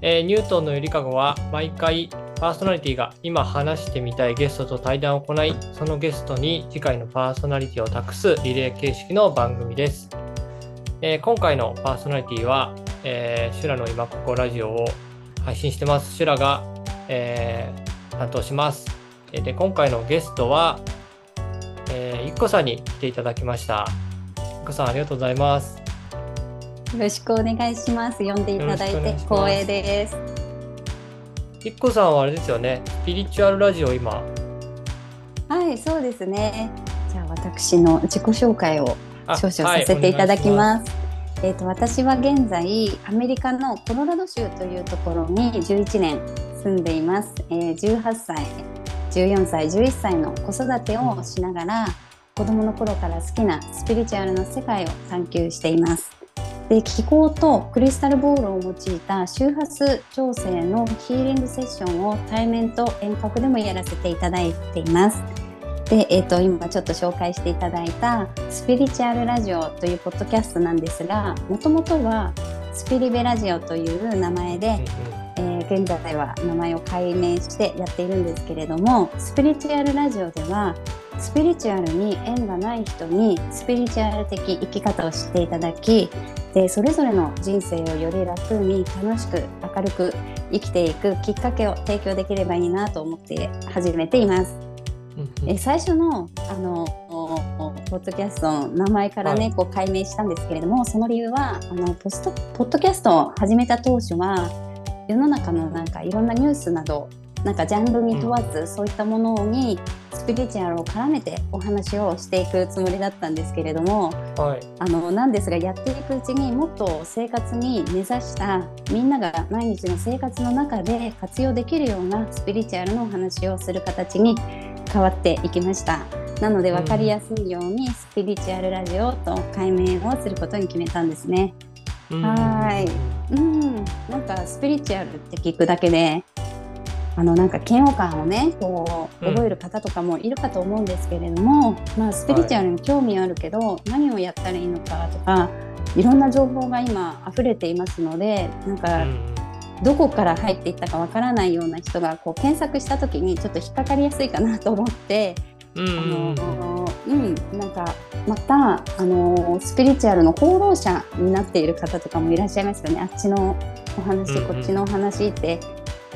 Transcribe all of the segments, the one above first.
えーニュートンのゆりかごは毎回パーソナリティが今話してみたいゲストと対談を行い、そのゲストに次回のパーソナリティを託すリレー形式の番組です。えー今回のパーソナリティは、えー、シュラの今ここラジオを配信してます。シュラが、えー担当します。で、今回のゲストは、えー、ゆっこさんに来ていただきました。ゆっこさんありがとうございます。よろしくお願いします。呼んでいただいて光栄です。ゆっこさんはあれですよね、スピリチュアルラジオ今、はい、そうですね。じゃあ私の自己紹介をあ少々させていただきます。えっ、と私は現在アメリカのコロラド州というところに11年住んでいます。えー、18歳、14歳、11歳の子育てをしながら、子供の頃から好きなスピリチュアルの世界を探求しています。で気候とクリスタルボールを用いた周波数調整のヒーリングセッションを対面と遠隔でもやらせていただいています。で、えー、と今ちょっと紹介していただいたスピリチュアルラジオというポッドキャストなんですがもともとはスピリベラジオという名前で、えー現在は名前を改名してやっているんですけれどもスピリチュアルラジオではスピリチュアルに縁がない人にスピリチュアル的生き方を知っていただきでそれぞれの人生をより楽に楽しく明るく生きていくきっかけを提供できればいいなと思って始めています。え最初のあのポッドキャストの名前からね、はいこう解明したんですけれどもその理由はあのポストポッドキャストを始めた当初は世の中のなんかいろんなニュースなどなんかジャンルに問わず、そういったものにスピリチュアルを絡めてお話をしていくつもりだったんですけれどもはい。あのなんですがやっていくうちにもっと生活に根ざしたみんなが毎日の生活の中で活用できるようなスピリチュアルのお話をする形に変わっていきました。なので分かりやすいようにスピリチュアルラジオと解明をすることに決めたんですね。うん。はい。うん。なんかスピリチュアルって聞くだけであのなんか嫌悪感をねこううん覚える方とかもいるかと思うんですけれども、まあ、スピリチュアルに興味あるけど、何をやったらいいのかとかいろんな情報が今溢れていますのでなんうかん。どこから入っていったかわからないような人がこう検索した時にちょっと引っかかりやすいかなと思って、うんうんあのうん、なんかまたあのスピリチュアルの放浪者になっている方とかもいらっしゃいますよね。あっちのお話、うんうん。こっちのお話って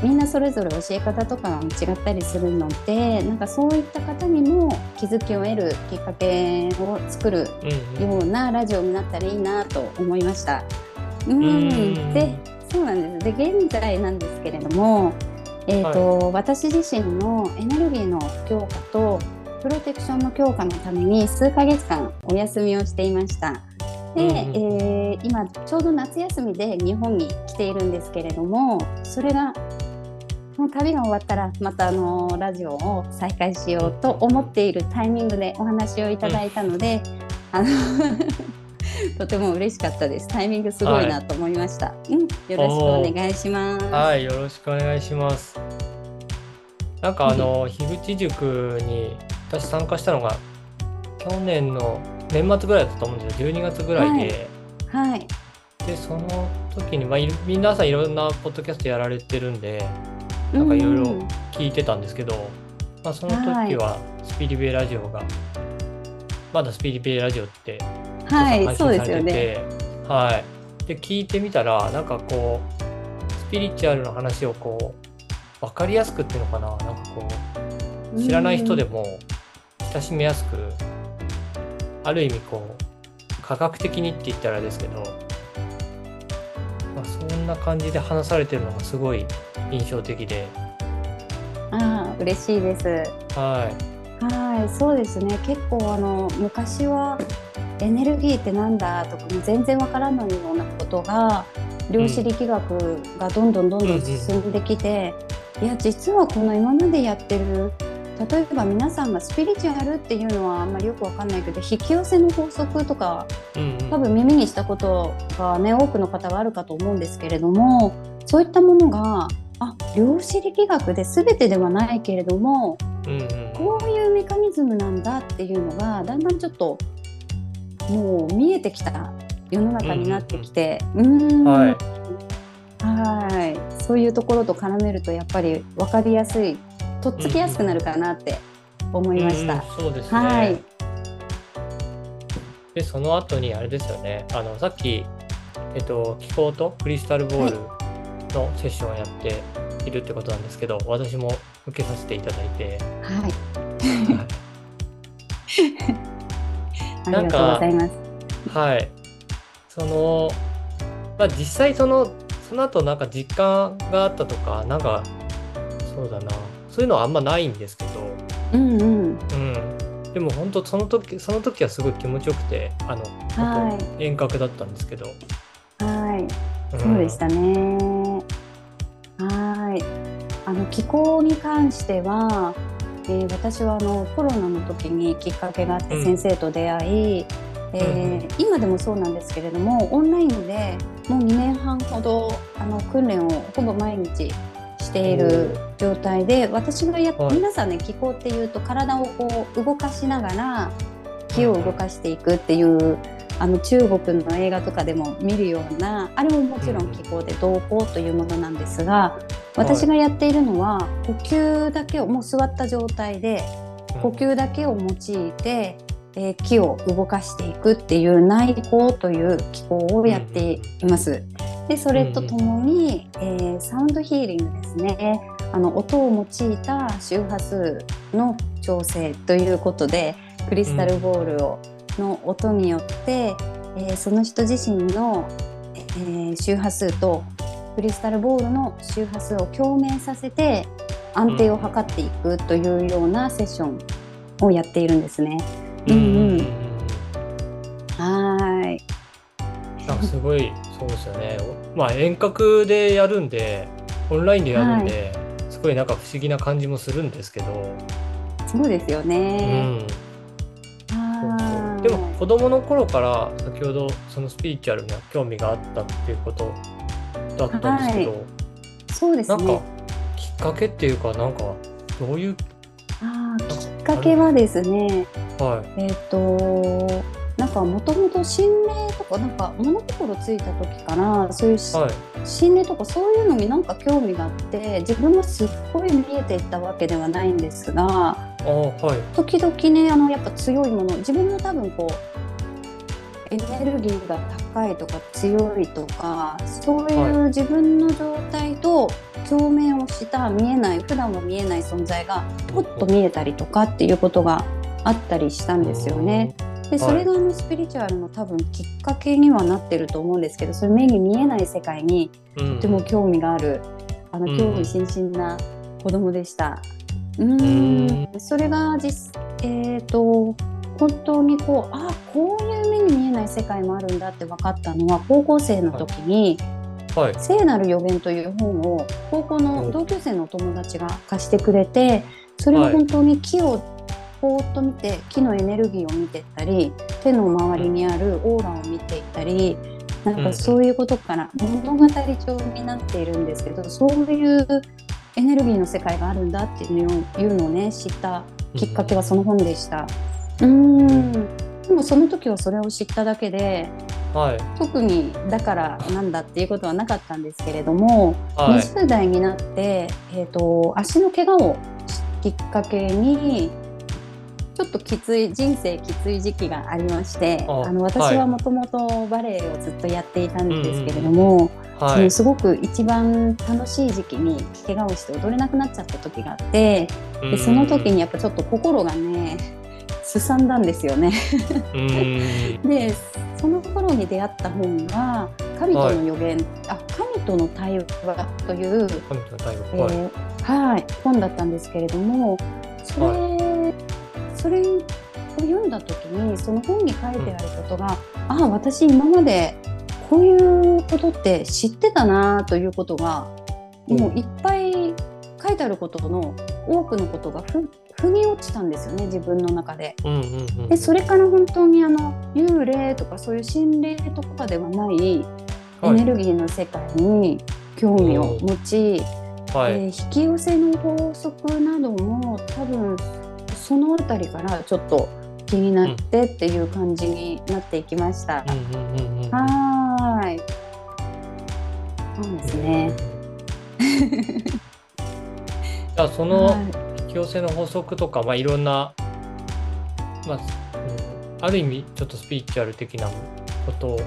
みんなそれぞれ教え方とかが違ったりするのでなんかそういった方にも気づきを得るきっかけを作るようなラジオになったらいいなと思いました。うん、うん。でそうなんです。で現在なんですけれども、えーと私自身のエネルギーの強化とプロテクションの強化のために数ヶ月間お休みをしていました。で、うんうん。えー今ちょうど夏休みで日本に来ているんですけれどもそれがもう旅が終わったらまたあのラジオを再開しようと思っているタイミングでお話をいただいたので、あの とても嬉しかったです。タイミングすごいなと思いました、うん、よろしくお願いします。はい、よろしくお願いします。なんかあの、樋口塾に私参加したのが去年の年末ぐらいだったと思うんですよ、12月ぐらいで。はい。で、その時に、まあ、皆さんいろんなポッドキャストやられてるんで、なんかいろいろうん。聞いてたんですけど、まあ、その時はスピリベラジオが、まだスピリベラジオってはい配そうですよね。信されてて、はい。で、聞いてみたら、なんかこう、スピリチュアルの話をこう、わかりやすくっていうのかな、なんかこう、知らない人でも親しめやすく、ある意味こう、科学的にって言ったらあれですけど、まあ、そんな感じで話されてるのがすごい印象的で、ああ嬉しいですはい。はい、そうですね。結構あの昔はエネルギーってなんだとかも全然わからないようなことが量子力学がどんどんどんどん進んできて、いや実はこの今までやってる例えば皆さんがスピリチュアルっていうのはあんまりよくわかんないけど引き寄せの法則とかうんうん多分耳にしたことがね多くの方があるかと思うんですけれどもそういったものがあ量子力学で全てではないけれどもうんうんこういうメカニズムなんだっていうのがだんだんちょっともう見えてきた世の中になってきて、うーん。はい。はい。そういうところと絡めるとやっぱり分かりやすいとっつきやすくなるかなって思いました。うんそうですね。はい。で、その後にあれですよね。あの、さっき、えっと、気候とクリスタルボールのセッションをやっているってことなんですけど、私も受けさせていただいて、はい、あなんかりがとうございます。はい。その、まあ、実際その、その後なんか実感があったとか、なんか、そうだな、そういうのはあんまないんですけど、うんうん、うん。でも本当その時、その時はすごい気持ちよくて、あの、は本当遠隔だったんですけど、はい。んそうでしたね。はい。あの気候に関しては、えー私はあのコロナの時にきっかけがあってうん。先生と出会い、えー今でもそうなんですけれどもオンラインでもう2年半ほどあの訓練をほぼ毎日している状態で私がやっ、はい。皆さんね気候っていうと体をこう動かしながら気を動かしていくっていうあの中国の映画とかでも見るようなあれももちろん気候で同行というものなんですが私がやっているのは呼吸だけをもう座った状態で呼吸だけを用いて、えー気を動かしていくっていう内向という気候をやっています。でそれとともに、えーサウンドヒーリングですね。あの音を用いた周波数の調整ということでクリスタルボールを、の音によって、えーその人自身の、えー周波数とクリスタルボールの周波数を共鳴させて安定を図っていくというようなセッションをやっているんですね。うんうんはーい。なんかすごいそうですよね。まあ遠隔でやるんで、オンラインでやるんで、すごいなんか不思議な感じもするんですけど、そうですようね。うはーいそうでも子供の頃から先ほどそのスピリチュアルな興味があったっていうことだったんですけど、そうですなんかね。きっかけっていうかなんかどういうあーきっかけはですね、はえっ、となんかもともと心霊とかなんか物心ついた時からそういうはい。心霊とかそういうのになんか興味があって自分がすっごい見えていったわけではないんですがあはい。時々ねあのやっぱ強いもの自分の多分こうエネルギーが高いとか強いとかそういう自分の状態と共鳴をした見えない普段は見えない存在がポッと見えたりとかっていうことがあったりしたんですよね。でそれがあのスピリチュアルの多分きっかけにはなってると思うんですけどそれ目に見えない世界にうん。とても興味がある。あのうん。興味津々な子供でした。ううんん。それが実えっ、と本当にこうあこういう目に見えない世界もあるんだって分かったのは高校生の時にはい「聖なる予言」という本を高校の同級生のお友達が貸してくれてそれは本当に木をぼーっと見て木のエネルギーを見ていったり手の周りにあるオーラを見ていったりなんかそういうことから物語調になっているんですけどそういうエネルギーの世界があるんだっていうのをいうのをね知ったきっかけはその本でした。うーん。でもその時はそれを知っただけではい。特にだからなんだっていうことはなかったんですけれども、はい。20代になって、えー、と足の怪我をきっかけにちょっときつい人生きつい時期がありましてああの私はいはもともとバレエをずっとやっていたんですけれども、そはい。のすごく一番楽しい時期に怪我をして踊れなくなっちゃった時があってでその時にやっぱちょっと心がねすさんだんですよね。でその頃に出会った本が「神との予言」あ神との対話という、神との対えーはい、本だったんですけれどもそれ,、それを読んだ時にその本に書いてあることが、ああ私今までこういうことって知ってたなということがもういっぱい書いてあることの多くのことがふ腑に落ちたんですよね自分の中で。うんうんうん。でそれから本当にあの幽霊とかそういう心霊とかではないエはい。ネルギーの世界に興味を持ち、はい。えー引き寄せの法則なども多分その辺りからちょっと気になってっていう感じになっていきました。はーい。そうですね。じゃあそのはい引き寄せの法則とか、まあ、いろんな、まあうん、ある意味ちょっとスピリチュアル的なこと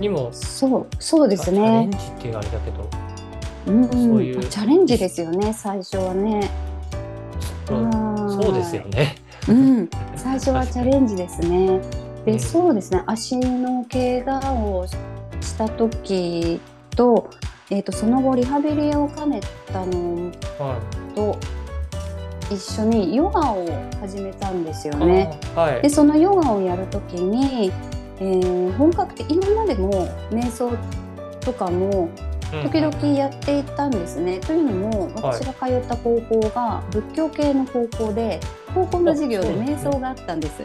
にもそうそうですチャレねン。ジっていうのはあれだけど、うんそういうチャレンジですよね最初はね。そうそうですよね。うん、最初はチャレンジですね。うんで、そうですね。足の怪我をした時と、えっ、とその後リハビリを兼ねたのはと一緒にヨガを始めたんですよい。ね。あはいで、。そのヨガをやる時に、えー本格的今までも瞑想とかも時々やっていたんですね。というのもはい私が通った高校が仏教系の高校で高校の授業で瞑想があったんです。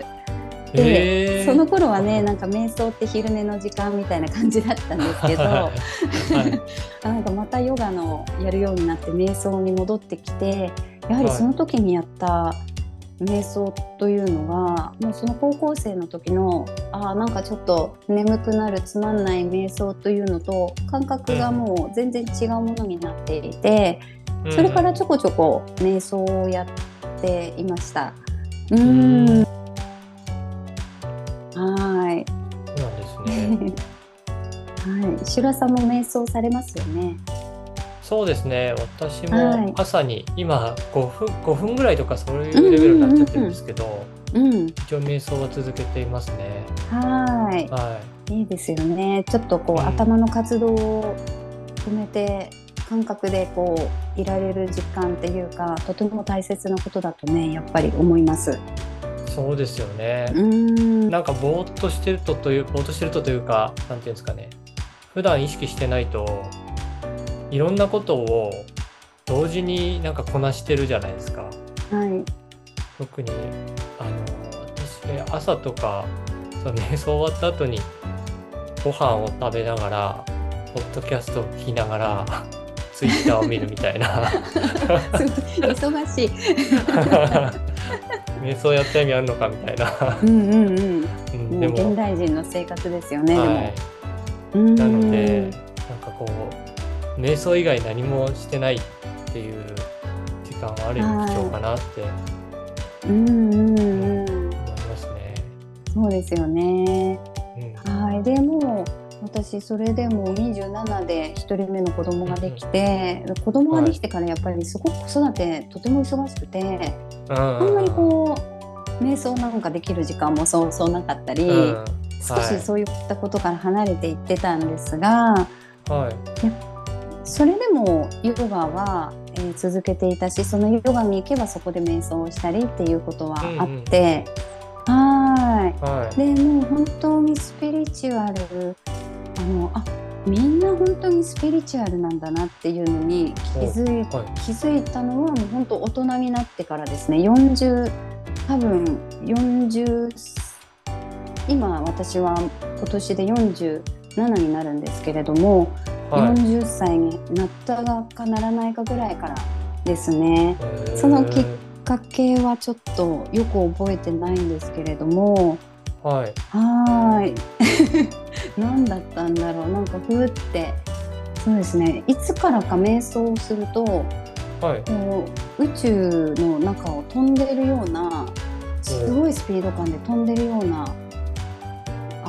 へー。その頃はねなんか瞑想って昼寝の時間みたいな感じだったんですけどはい。あなんかまたヨガのやるようになって瞑想に戻ってきてやはりその時にやった瞑想というのがもうその高校生の時のあーなんかちょっと眠くなるつまんない瞑想というのと感覚がもう全然違うものになっていて、うんそれからちょこちょこ瞑想をやっていました。うーんはいそうなんですね。はい、シュラさんも瞑想されますよね。そうですね。私はいも朝に今5分5分ぐらいとかそういうレベルになっちゃってるんですけど、うん、一応瞑想は続けていますね。はい、はいいですよね。ちょっとこう、うん頭の活動を止めて感覚でこういられる時間っていうか、とても大切なことだとね、やっぱり思います。い。そうですよねう。ーん、なんかぼーっとしてるとというぼーっとしてるとというかなんていうんですかね。普段意識してないといろんなことを同時になんかこなしてるじゃないですか。はい、特にあの私朝とかその瞑想 終わった後にご飯を食べながらポッドキャストを聞きながら ツイッターを見るみたいな 忙しい。瞑想やった意味あるのかみたいな、うんうんうん。うん、でもう現も、代人の生活ですよね。はい、なのでなんかこう瞑想以外何もしてないっていう時間はある意味貴重かなってうんうんうん。思いますね。そうですよね。うん。はい、でも私それでも27で1人目の子供ができて、子供ができてからやっぱりすごく子育てとても忙しくて、うんあんまりこう瞑想なんかできる時間もそうそうなかったり、うん。少しそういったことから離れていってたんですが、はいそれでもヨガは、えー続けていたしそのヨガに行けばそこで瞑想をしたりっていうことはあって、ははい。い。でもう本当にスピリチュアルあのあみんな本当にスピリチュアルなんだなっていうのに気づいはい。気づいたのはもう本当大人になってからですね。40多分40今私は今年で47になるんですけれども、はい。40歳になったかならないかぐらいからですね。そのきっかけはちょっとよく覚えてないんですけれども。はい。はーい 何だったんだろう。なんかふーって。そうですね。いつからか瞑想をするとはい。こう宇宙の中を飛んでるようなすごいスピード感で飛んでるような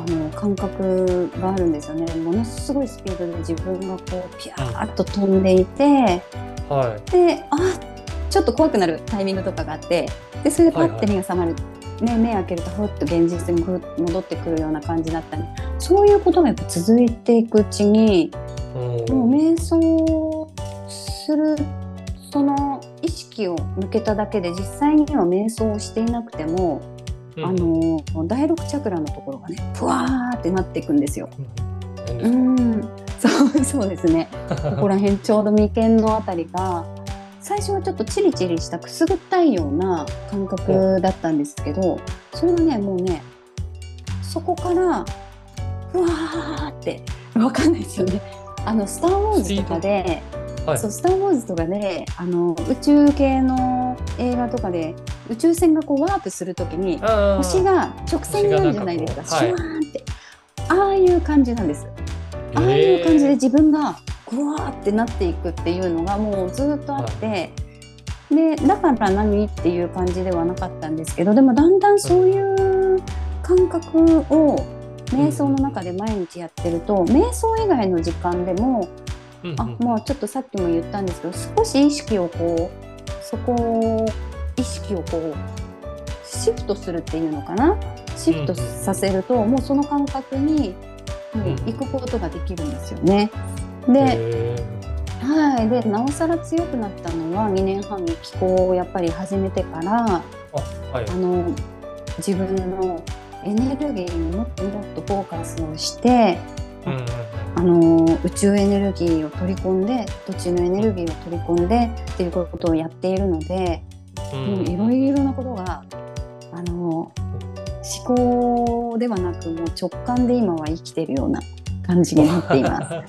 あの感覚があるんですよね。ものすごいスピードで自分がこうピャーッと飛んでいてはい。であちょっと怖くなるタイミングとかがあってでそれでパッて目が覚まる、ね、目開けるとふっと現実に戻ってくるような感じだったり。そういうことがやっぱ続いていくうちにうん。もう瞑想するその意識を向けただけで実際には瞑想をしていなくても、うん。あの第六チャクラのところがねふわーってなっていくんですよ。うん。そう そうですね。ここら辺ちょうど眉間のあたりが最初はちょっとチリチリしたくすぐったいような感覚だったんですけどそれがねもうねそこからふわーってわかんないですよね。あのスター・ウォーズとかで、はい。そうスター・ウォーズとかであの宇宙系の映画とかで宇宙船がこうワープするときに星が直線になるじゃないですか、シュワーンって、ああいう感じなんです。ああいう感じで自分がこぐわーってなっていくっていうのがもうずっとあって、でだから何っていう感じではなかったんですけどでもだんだんそういう感覚を瞑想の中で毎日やってると瞑想以外の時間でもうんあもうちょっとさっきも言ったんですけど少し意識をこうそこを意識をこうシフトするっていうのかな？シフトさせると、もうその感覚にもう行くことができるんですよね。で,、へはい、でなおさら強くなったのは2年半に気候をやっぱり始めてからーあはい。あの自分のエネルギーにもっともっとフォーカスをしてうんうんうんあの宇宙エネルギーを取り込んで土地のエネルギーを取り込んでっていうことをやっているので、いろいろなことがあの思考ではなくもう直感で今は生きているような感じになっています。へ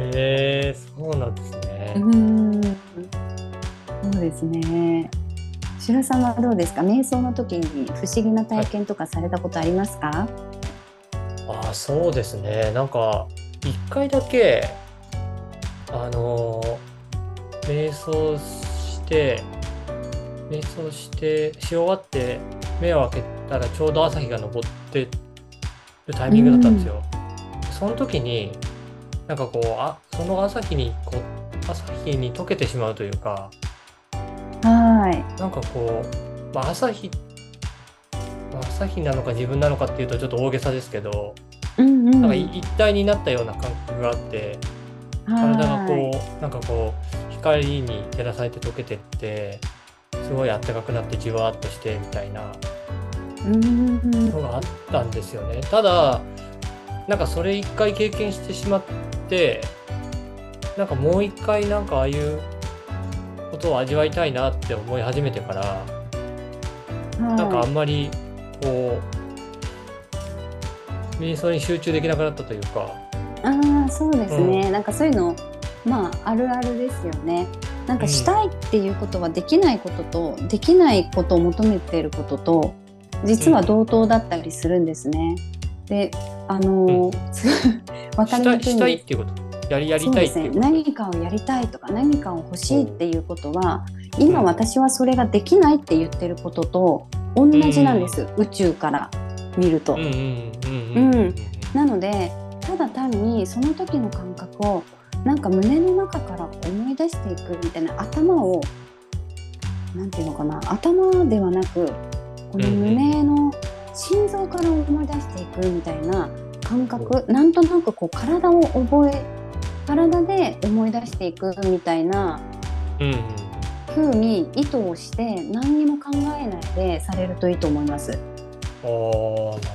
えそうなんですね。うーんそうですね。白さんはどうですか？瞑想の時に不思議な体験とかされたことありますか、あそうですねなんか一回だけあの瞑想して瞑想してし終わって目を開けたらちょうど朝日が昇ってるタイミングだったんですよ。その時になんかこうあその朝日にこう朝日に溶けてしまうというかはい。なんかこう、まあ、朝日、まあ、朝日なのか自分なのかっていうとちょっと大げさですけど、うんうん。なんかい一体になったような感覚があって体がこうなんかこう光に照らされて溶けてってすごい暖かくなってじわーっとしてみたいなのがあったんですよね。ただなんかそれ一回経験してしまってなんかもう一回なんかああいうことを味わいたいなって思い始めてから。なんかあんまりこう瞑想に集中できなくなったというか、ああそうですね、なんかそういうのまああるあるですよね。なんかしたいっていうことはできないことと、できないことを求めていることと実は同等だったりするんですね。であのーすごいわかりしたいにくいしたいっていうこと。やりやりたいっていうこと。何かをやりたいとか何かを欲しいっていうことは今私はそれができないって言ってることと同じなんです、宇宙から見ると。うんなのでただ単にその時の感覚をなんか胸の中から思い出していくみたいな頭をなんていうのかな頭ではなくこの胸の心臓から思い出していくみたいな感覚なんとなくこう体を覚え体で思い出していくみたいなうんうに意図をして何にも考えないでされるといいと思います。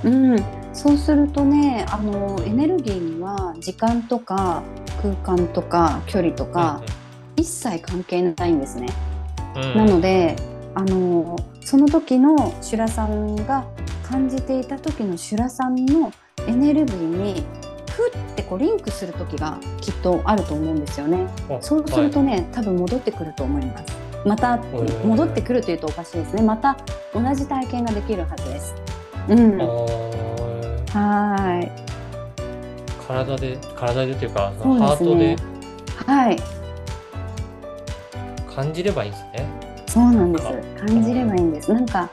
うん、そうするとねあのエネルギーには時間とか空間とか距離とか一切関係ないんですね。うんうんなのであのその時のシュラさんが感じていた時のシュラさんのエネルギーにふってこうリンクする時がきっとあると思うんですよね。あそうするとね、多分戻ってくると思います。またー戻ってくるというとおかしいですね。また同じ体験ができるはずです。うん。はい体で体でというかそのハートではい。感じればいいんですね。そうなんです。感じればいいんです。なんか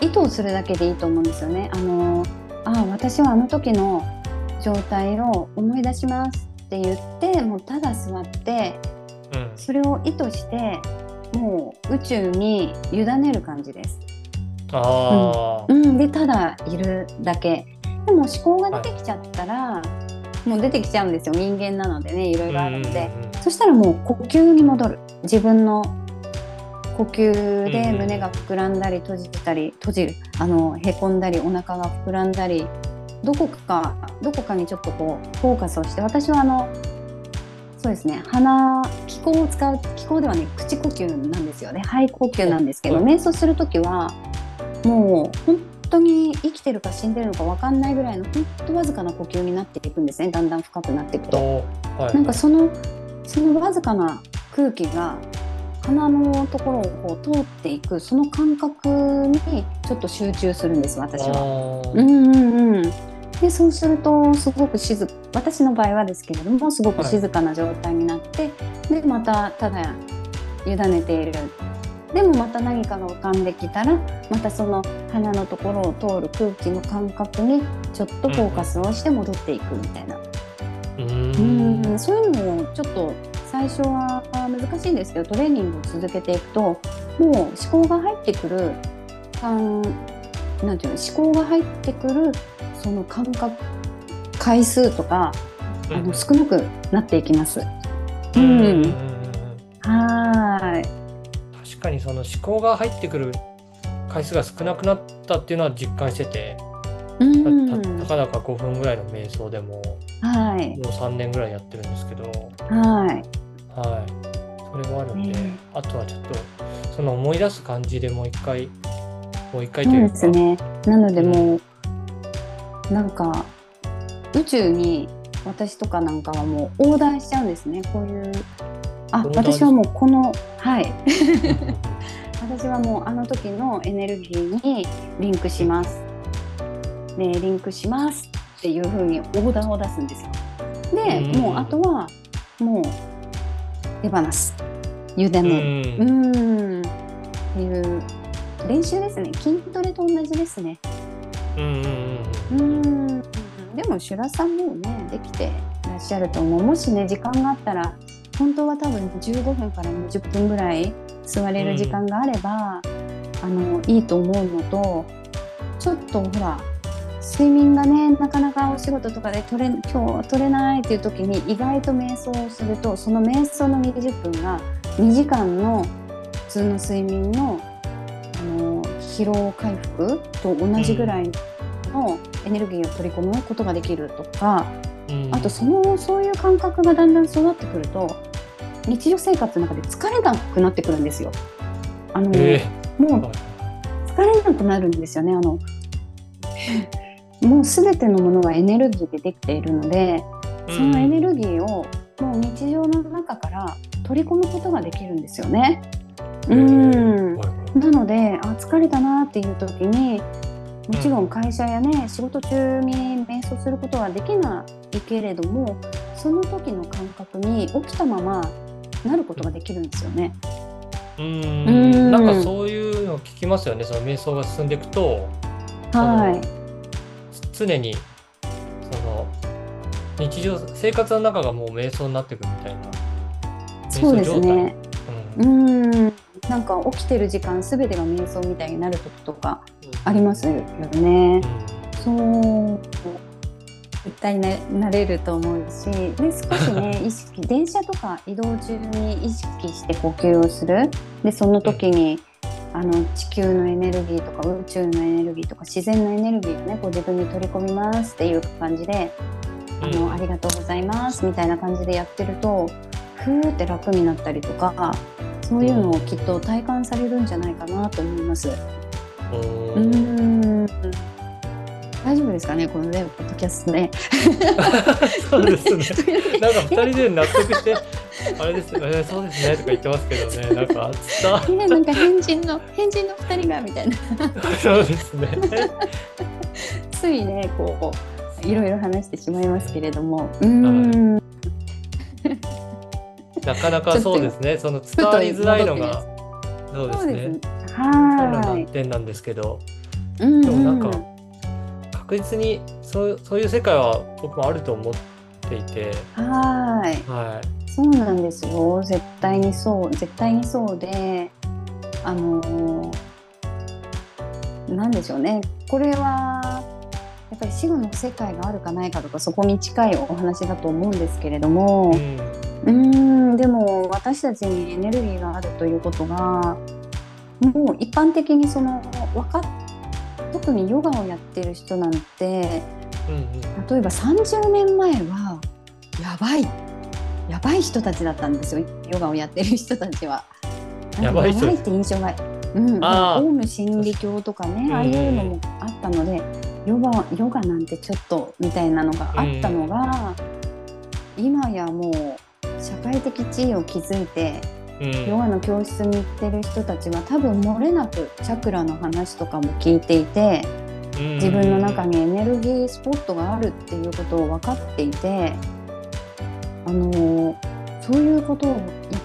意図をするだけでいいと思うんですよね。あの、あ、私はあの時の状態を思い出しますって言って、もうただ座って、うんそれを意図して、もう宇宙に委ねる感じです。ああ、うん、でただいるだけ。でも思考が出てきちゃったら、もう出てきちゃうんですよ。人間なのでね、いろいろあるので。うんうんうんそしたらもう呼吸に戻る自分の呼吸でうん胸が膨らんだり閉じたり閉じるあのへこんだりお腹が膨らんだりどこかどこかにちょっとこうフォーカスをして私はあのそうですね鼻気口を使う気口ではね口呼吸なんですよね肺呼吸なんですけどうん瞑想する時はもう本当に生きてるか死んでるのか分かんないぐらいの本当わずかな呼吸になっていくんですねだんだん深くなっていくと。はいなんかそのそのわずかな空気が鼻のところをこう通っていくその感覚にちょっと集中するんです私は。うんうんうん。でそうするとすごく静私の場合はですけれどもすごく静かな状態になって、でまたただ委ねている。でもまた何かが浮かんできたらまたその鼻のところを通る空気の感覚にちょっとフォーカスをして戻っていくみたいな、ううーんん、そういうのもちょっと最初は難しいんですけどトレーニングを続けていくともう思考が入ってくる感なんていうの思考が入ってくるその感覚回数とかあの少なくなっていきます。うんうんはーい。確かにその思考が入ってくる回数が少なくなったっていうのは実感してて、うん。たたかだか5分ぐらいの瞑想でもはい。もう3年ぐらいやってるんですけど、はい。はい、それがあるんで、ねあとはちょっとその思い出す感じでもう一回もう一回とそいううかですね。なのでもう、なんか、宇宙に私とかなんかはもう横断しちゃうんですね。こういう。あ、私はもうこの、はい。私はもうあの時のエネルギーにリンクします。ね、リンクしますっていう風に横断を出すんですよ。で、うんもうあとはもう手放す。委ねる。うんうんっていう練習ですね筋トレと同じですねうんでもシュラさんもねできてらっしゃると思う。もしね時間があったら本当は多分15分から20分ぐらい座れる時間があれば、あのいいと思うのとちょっとほら睡眠がねなかなかお仕事とかで取れ今日取れないっていう時に意外と瞑想をするとその瞑想の20分が2時間の普通の睡眠の疲労回復と同じぐらいのエネルギーを取り込むことができるとか、うん。あとそのそういう感覚がだんだん育ってくると日常生活の中で疲れなくなってくるんですよ。あの、えもうーはい。疲れなくなるんですよね。あの。もうすべてのものがエネルギーでできているので、そのエネルギーをもう日常の中から取り込むことができるんですよね。ううんん。はいはいなのであ疲れたなっていう時にもちろん会社やね仕事中に瞑想することはできないけれどもその時の感覚に起きたままなることができるんですよね。ううん。ん。なんかそういうの聞きますよね。その瞑想が進んでいくと。はい、つ常にその日常生活の中がもう瞑想になってくるみたいな。そうですね。ううんんなんか起きてる時間すべてが瞑想みたいになる時とかありますよね。そう。絶対ななれると思うしで少しね 意識電車とか移動中に意識して呼吸をする。でその時に、あの地球のエネルギーとか宇宙のエネルギーとか自然のエネルギーをねこう自分に取り込みますっていう感じであうん。のありがとうございますみたいな感じでやってるとふーって楽になったりとかそういうのをきっと体感されるんじゃないかなと思います。ううん大丈夫ですかねこのねポッドキャストね。そうですね。なんか二人で納得して、あれですね、えーそうですねとか言ってますけどね、なんか伝わね、なんか変人の変人の二人がみたいなそうですね。ついねこういろいろ話してしまいますけれどもうーんなかなかそうですね、その伝わりづらいのが、そうですね。は難点なんですけど、いうん。でもなんかうん確実にそうそういう世界は僕もあると思っていて、はーい。はそうなんですよ。絶対にそう絶対にそうであのーなんでしょうね。これはやっぱり死後の世界があるかないかとかそこに近いお話だと思うんですけれども、い。うんうーんでも私たちにエネルギーがあるということがもう一般的にその分かっ特にヨガをやってる人なんてうんうん。例えば30年前はやばい。やばい人たちだったんですよ。ヨガをやってる人たちは。やばいって印象が、うん、オウム真理教とかねんああいうのもあったのでヨガヨガなんてちょっとみたいなのがあったのが、今やもう社会的地位を築いてうん。ヨガの教室に行ってる人たちは多分漏れなくチャクラの話とかも聞いていて自分の中にエネルギースポットがあるっていうことを分かっていてあのそういうことをやっ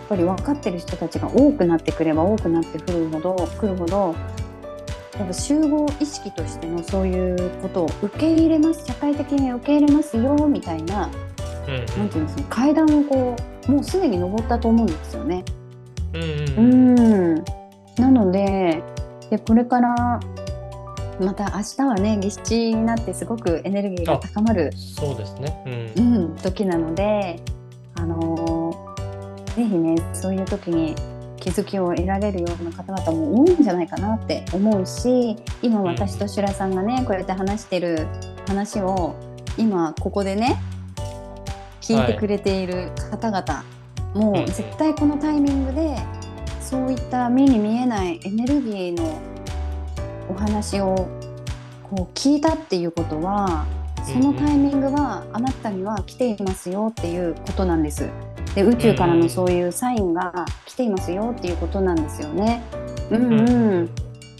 ぱり分かってる人たちが多くなってくれば多くなってくるほどくるほどやっぱ集合意識としてのそういうことを受け入れます社会的に受け入れますよみたいなうんなんていうんですか階段をこうもうすでに登ったと思うんですよね。うんううん。ん。なのででこれからまた明日はね月地になってすごくエネルギーが高まる、そうですね。ううんん、時なので、あのーぜひねそういう時に気づきを得られるような方々も多いんじゃないかなって思うし今私と白さんがねこうやって話してる話を今ここでね聞いてくれている方々、もうんう絶対このタイミングでそういった目に見えないエネルギーのお話をこう聞いたっていうことはそのタイミングはあなたには来ていますよっていうことなんです。で宇宙からのそういうサインが来ていますよっていうことなんですよね。うんうん、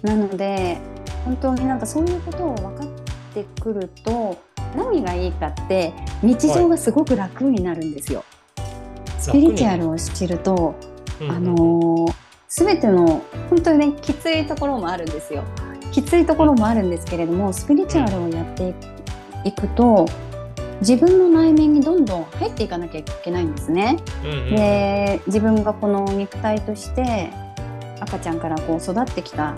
なので本当になんかそういうことを分かってくると何がいいかって日常がすごく楽になるんですよ。スピリチュアルを知ると、うんあのー全ての本当にねきついところもあるんですよ。きついところもあるんですけれどもスピリチュアルをやっていくと自分の内面にどんどん入っていかなきゃいけないんですね。うんうんで自分がこの肉体として赤ちゃんからこう育ってきた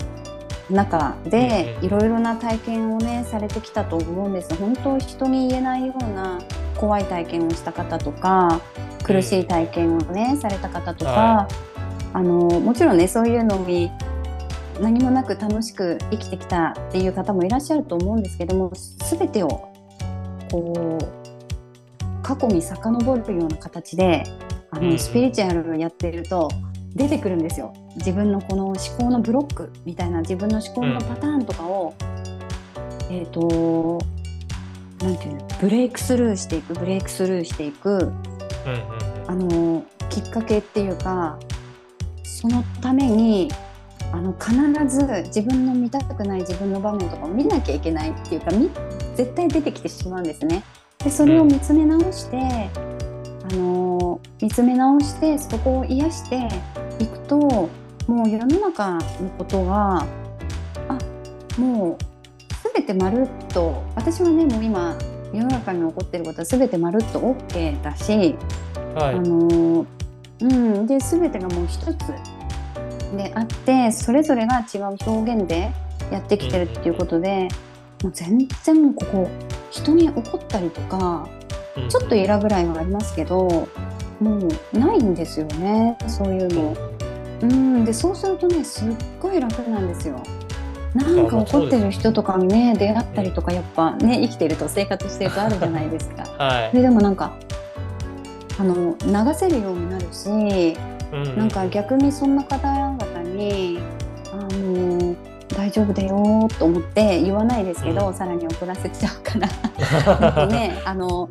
中でうんいろいろな体験をねされてきたと思うんです。本当人に言えないような怖い体験をした方とか苦しい体験をねされた方とか、はあのもちろんねそういうのに何もなく楽しく生きてきたっていう方もいらっしゃると思うんですけども全てをこう過去に遡るような形であの、うんスピリチュアルをやってると出てくるんですよ。自分のこの思考のブロックみたいな自分の思考のパターンとかを、えっ、となんていうのブレイクスルーしていくブレイクスルーしていくうんうんあのきっかけっていうかそのためにあの必ず自分の見たくない自分の場面とかを見なきゃいけないっていうかみ絶対出てきてしまうんですね。でそれを見つめ直して、あの見つめ直してそこを癒していくともう世の中のことはあもう全てまるっと私はねもう今世の中に起こっていることは全てまるっと OK だし、はいあのうん、で全てがもう一つであってそれぞれが違う表現でやってきてるっていうことで、もう全然もうここ人に怒ったりとかうんちょっとイラぐらいはありますけどもうないんですよねそういうの。うんでそうするとねすっごい楽なんですよ。なんか怒ってる人とかにね出会ったりとかやっぱね生きてると生活してるとあるじゃないですか。はい。それでもなんかあの流せるようになるしうんなんか逆にそんな方々に「あの大丈夫だよ」と思って言わないですけど、うん。さらに怒らせちゃうから。ねあの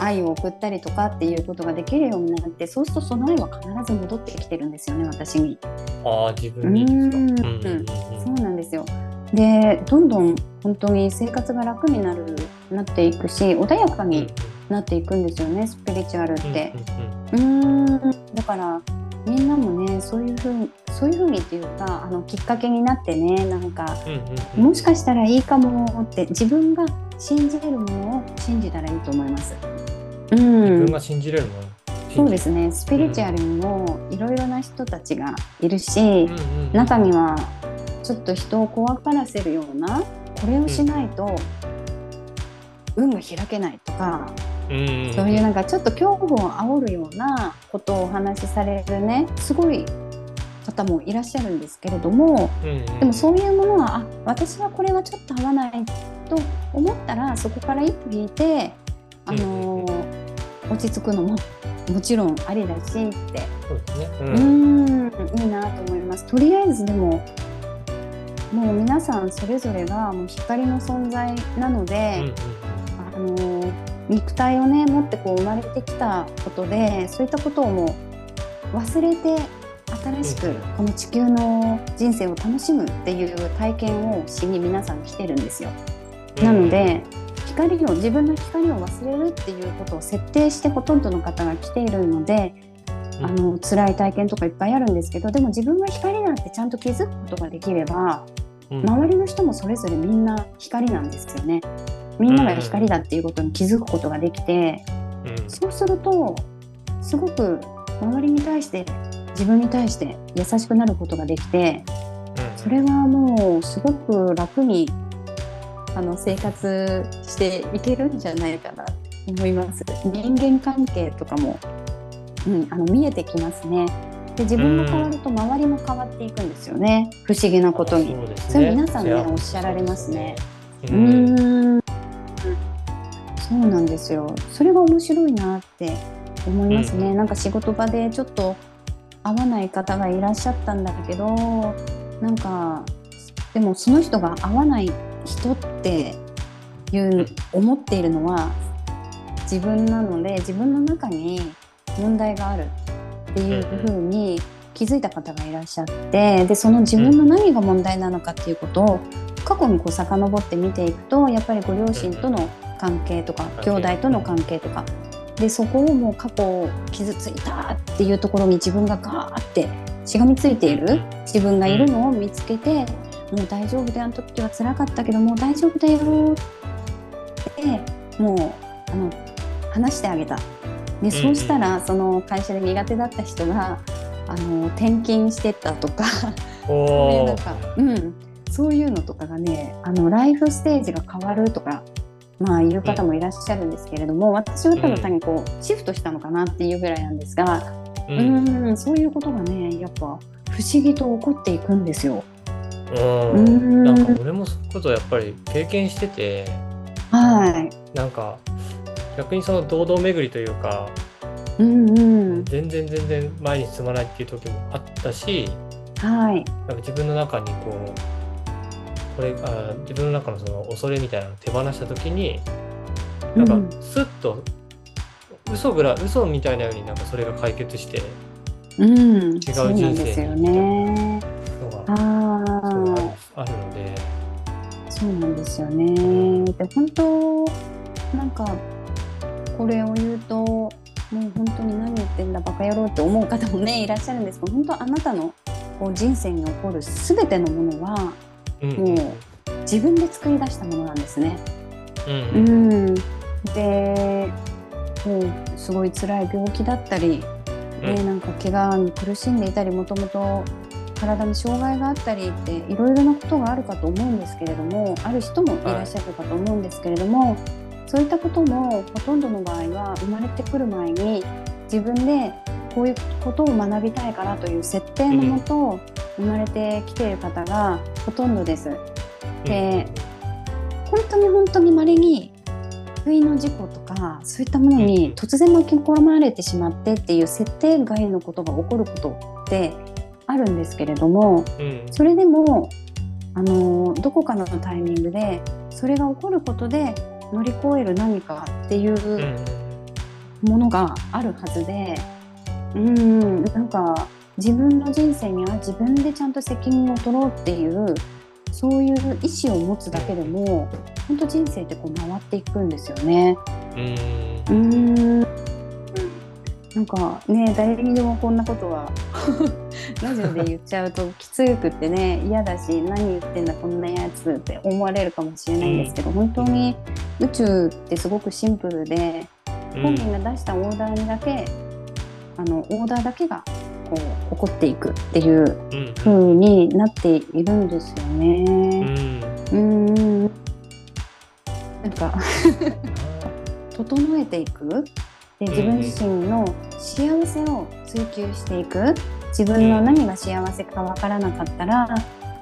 愛を送ったりとかっていうことができるようになってそうするとその愛は必ず戻ってきてるんですよね私に。ああ自分にそうなんですよ。でどんどん本当に生活が楽になるなっていくし穏やかうんになっていくんですよねスピリチュアルって。うんだからみんなもねそういうふうにそういうふうにっていうかあのきっかけになってねなんかもしかしたらいいかもって自分が信じれるものを信じたらいいと思います。うん。自分が信じれるもの。そうですね。スピリチュアルにもいろいろな人たちがいるし、中にはちょっと人を怖がらせるようなこれをしないと運が開けないとか、そういうなんかちょっと恐怖を煽るようなことをお話しされるねすごい方もいらっしゃるんですけれどもでもそういうものはあ私はこれはちょっと合わないと思ったらそこから一歩引いて、あのー落ち着くのももちろんありだしってそうですね。ううんーんいいなと思います。とりあえずでももう皆さんそれぞれがもう光の存在なのうんで、うんあの肉体をね持ってこう生まれてきたことでそういったことをもう忘れて新しくこの地球の人生を楽しむっていう体験をしに皆さん来てるんですよ。なので光を自分の光を忘れるっていうことを設定してほとんどの方が来ているのであの辛い体験とかいっぱいあるんですけどでも自分が光だってちゃんと気づくことができれば周りの人もそれぞれみんな光なんですよね。みんなが光だっていうことに気づくことができて、そうするとすごく周りに対して自分に対して優しくなることができて、それはもうすごく楽にあの生活していけるんじゃないかなと思います。人間関係とかも、うん、あの見えてきますね。で自分が変わると周りも変わっていくんですよね、不思議なことに。そ,、れ皆さんねおっしゃられますね。うんそうなんですよ。それが面白いなって思いますね。うん、なんか仕事場でちょっと合わない方がいらっしゃったんだけど、なんかでもその人が合わない人っていう思っているのは自分なので自分の中に問題があるっていうふうに気づいた方がいらっしゃってでその自分の何が問題なのかっていうことを過去にこう遡って見ていくとやっぱりご両親との関係とか兄弟との関係とか。でそこをもう過去傷ついたっていうところに自分がガーってしがみついている自分がいるのを見つけてもう大丈夫であの時は辛かったけどもう大丈夫だよってもうあの話してあげた。でそうしたらその会社で苦手だった人があの転勤してったとかそういうなんか、うん、そういうのとかがねあのライフステージが変わるとかまあいる方もいらっしゃるんですけれども、私はただ単にこうシフトしたのかなっていうぐらいなんですが、うん、んそういうことがねやっぱ不思議と起こっていくんですよ。うん、なんか俺もそういうことやっぱり経験してて、はい、なんか逆にその堂々巡りというか、うんうん、全然全然前に進まないっていう時もあったし、はい、なんか自分の中にこうこれあ自分の中のその恐れみたいなのを手放した時になんかスッと、うん、嘘ぐら嘘みたいなようになんかそれが解決して、うん、違う人生にですよね。のがあるので。そうなんですよね。で本当なんかこれを言うともう本当に何言ってんだバカ野郎って思う方もねいらっしゃるんです。けど本当あなたのこう人生に起こる全てのものは、うん、もう自分で作り出したものなんですね。うん、うん、でもうすごい辛い病気だったり、うん、ね、なんか怪我に苦しんでいたりもともと体に障害があったりっていろいろなことがあるかと思うんですけれどもある人もいらっしゃるかと思うんですけれども、はいそういったこともほとんどの場合は生まれてくる前に自分でこういうことを学びたいからという設定のもと生まれてきている方がほとんどです。で本当に本当に稀に不意の事故とかそういったものに突然巻き込まれてしまってっていう設定外のことが起こることってあるんですけれども、それでもあのどこかのタイミングでそれが起こることで乗り越える何かっていうものがあるはずで、うん、なんか自分の人生には自分でちゃんと責任を取ろうっていうそういう意思を持つだけでも本当人生ってこう回っていくんですよね。うん。なんかね誰にでもこんなことはラジオで言っちゃうときつくってね嫌だし何言ってんだこんなやつって思われるかもしれないんですけど、本当に宇宙ってすごくシンプルで、本人が出したオーダーにだけあのオーダーだけがこう起こっていくっていう風になっているんですよね。うん、ん。なんか 整えていく。で自分自身の幸せを追求していく自分の何が幸せか分からなかったら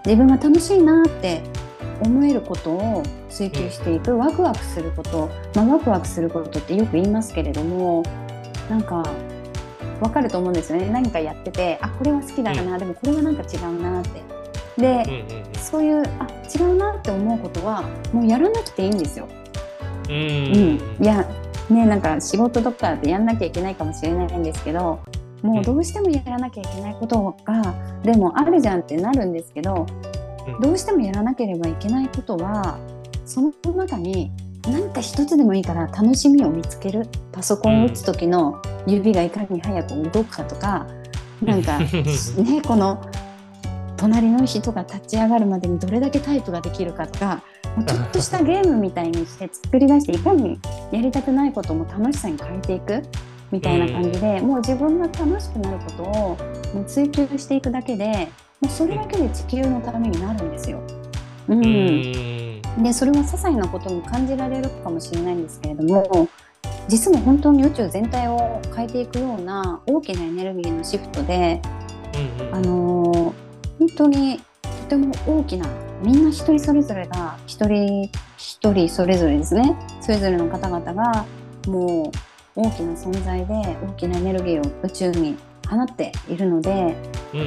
自分が楽しいなって思えることを追求していくワクワクすること、まあ、ワクワクすることってよく言いますけれどもなんか分かると思うんですよね。何かやっててあこれは好きだな、でもこれはなんか違うなって。で、そういうあ違うなって思うことはもうやらなくていいんですよ。うん、いやねなんか仕事とかでやんなきゃいけないかもしれないんですけどもうどうしてもやらなきゃいけないことが、でもあるじゃんってなるんですけど、うん。どうしてもやらなければいけないことはその中に何か一つでもいいから楽しみを見つける。パソコンを打つ時の指がいかに早く動くかとか、なんか ねこの隣の人が立ち上がるまでにどれだけタイプができるかとかちょっとしたゲームみたいにして作り出していかにやりたくないことも楽しさに変えていくみたいな感じで、もう自分が楽しくなることを追求していくだけでもうそれだけで地球のためになるんですよ。うん。うん。でそれは些細なことに感じられるかもしれないんですけれども実は本当に宇宙全体を変えていくような大きなエネルギーのシフトで、うん。あのー本当にとても大きなみんな一人それぞれが一人一人それぞれですね。それぞれの方々がもう大きな存在で大きなエネルギーを宇宙に放っているので、うんう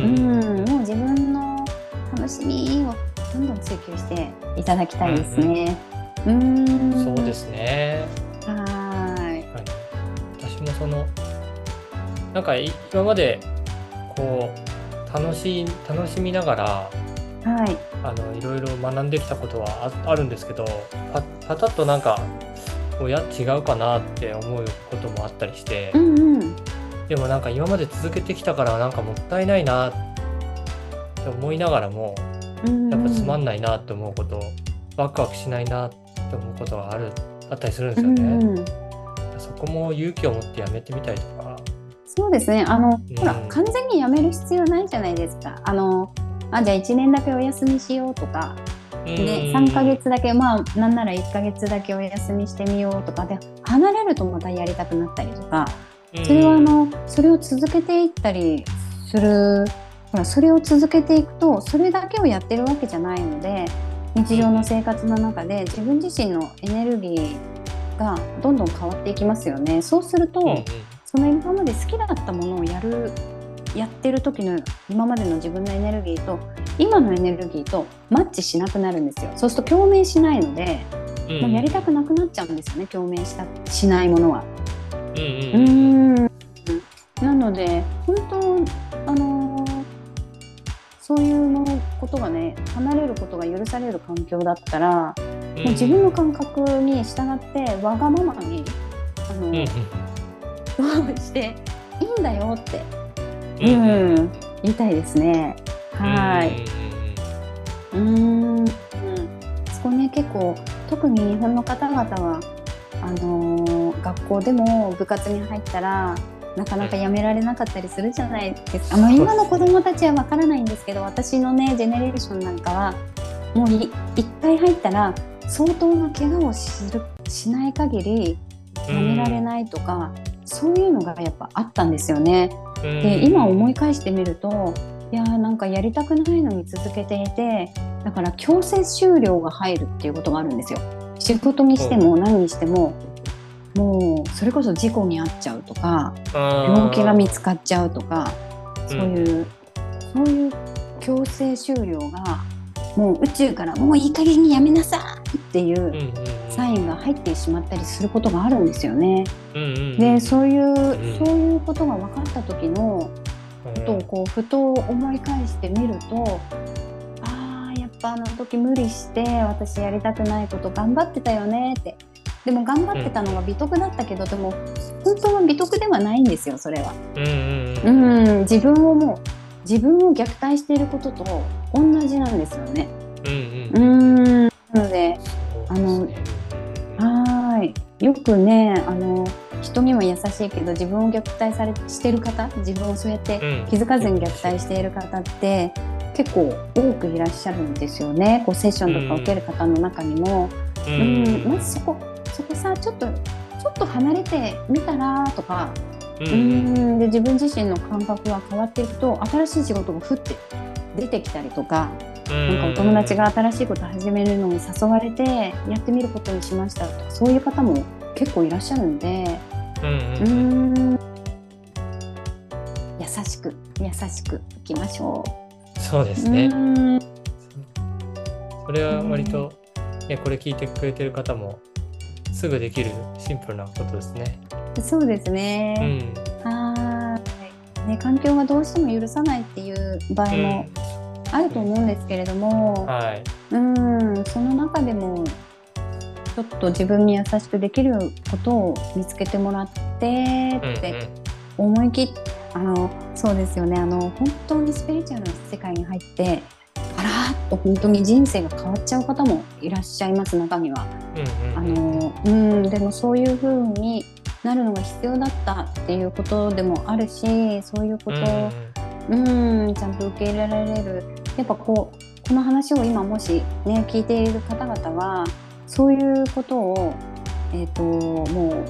ん、もう自分の楽しみをどんどん追求していただきたいですね。うん、そうですね。はーい。はい、私もそのなんかい今までこう楽しい楽しみながらはい。あのいろいろ学んできたことはああるんですけどパパタッとなんかおや違うかなって思うこともあったりしてうんうん。でもなんか今まで続けてきたからなんかもったいないなって思いながらもうんやっぱつまんないなって思うことワクワクしないなって思うことがあるあったりするんですよね。うんうんそこも勇気を持ってやめてみたりとか。そうですね。あの、うんほら、完全にやめる必要ないじゃないですか。あの、あ、じゃあ1年だけお休みしようとか、ね、3ヶ月だけ、まあ、なんなら1ヶ月だけお休みしてみようとかで、離れるとまたやりたくなったりとか、それはあの、それを続けていったりする、ほら、それを続けていくと、それだけをやってるわけじゃないので、日常の生活の中で自分自身のエネルギーがどんどん変わっていきますよね。そうすると、その今まで好きだったものをやるやってる時の今までの自分のエネルギーと今のエネルギーとマッチしなくなるんですよ。そうすると共鳴しないので、うん。もうやりたくなくなっちゃうんですよね。共鳴したしないものは。うんなので本当あのーそういうものことがね離れることが許される環境だったら、もう自分の感覚に従ってわがままにあの、うんうんどう していいんだよってうんうん、言いたいですね。はい。うん、うん、そこね結構特に日本の方々はあのー学校でも部活に入ったらなかなかやめられなかったりするじゃないですか。あの今の子供たちはわからないん。ですけど、私のねジェネレーションなん。かはもうい一回入ったら相当な怪我をするしない限りやめられないとか、そういうのがやっぱあったん。ですよね。うん。で今思い返してみるといやーなんかやりたくないのに続けていてだから強制終了が入るっていうことがあるんですよ。仕事にしても何にしてももうそれこそ事故に遭っちゃうとか病気が見つかっちゃうとかそういう、そういう強制終了がもう宇宙からもういい加減にやめなさいっていううんうんうんサインが入ってしまったりすることがあるんですよね。うんうんうんでそういう、んそういうことが分かった時のことをこうふと思い返してみるとあーやっぱあの時無理して私やりたくないこと頑張ってたよねってでも頑張ってたのが美徳だったけど、でも本当は美徳ではないんですよそれは。うんうんううんん自分をもう自分を虐待していることと同じなんですよね。うんうんうんなのでそうですねはーい。よくね、あの人には優しいけど自分を虐待されしてる方、自分をそうやってうん。気づかずに虐待している方って結構多くいらっしゃるんですよね。こうセッションとか受ける方の中にも、ううん。ん。まずそこそこさちょっとちょっと離れてみたらとか、ううんん、で自分自身の感覚が変わっていくと新しい仕事がふって出てきたりとか。なんかお友達が新しいこと始めるのに誘われてやってみることにしました。とかそういう方も結構いらっしゃるんでうん優しく優しくいきましょう。そうですね。それは割とねこれ聞いてくれてる方もすぐできるシンプルなことですね。そうですうね。ん。はーい。ね、環境がどうしても許さないっていう場合もあると思うんですけれども、はい。うん、その中でもちょっと自分に優しくできることを見つけてもらってうんって思い切っあのそうですよねあの本当にスピリチュアルな世界に入ってあらーっと本当に人生が変わっちゃう方もいらっしゃいます中には。あうんうんうんのうん、でもそういう風になるのが必要だったっていうことでもあるしそういうことを、うん、ちゃんと受け入れられる。やっぱこうこの話を今もしね聞いている方々はそういうことを、えー、とも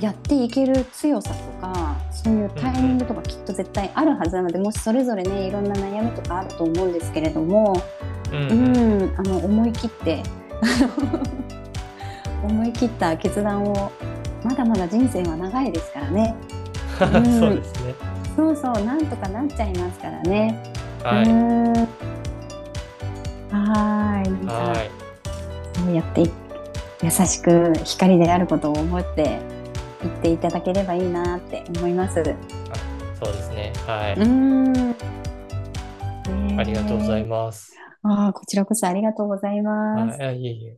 うやっていける強さとかそういうタイミングとかきっと絶対あるはずなのでもしそれぞれねいろんな悩みとかあると思うんですけれども、うんううんん、あの思い切って 思い切った決断をまだまだ人生は長いですからね。う んそうですね。そうそうなんとかなっちゃいますからね。はい。うーんはーいはい。そうやって優しく光であることを思って言っていただければいいなって思います。うそうですね。はい。ーん、ありがとうございます。あーこちらこそありがとうございます。はいえいえ。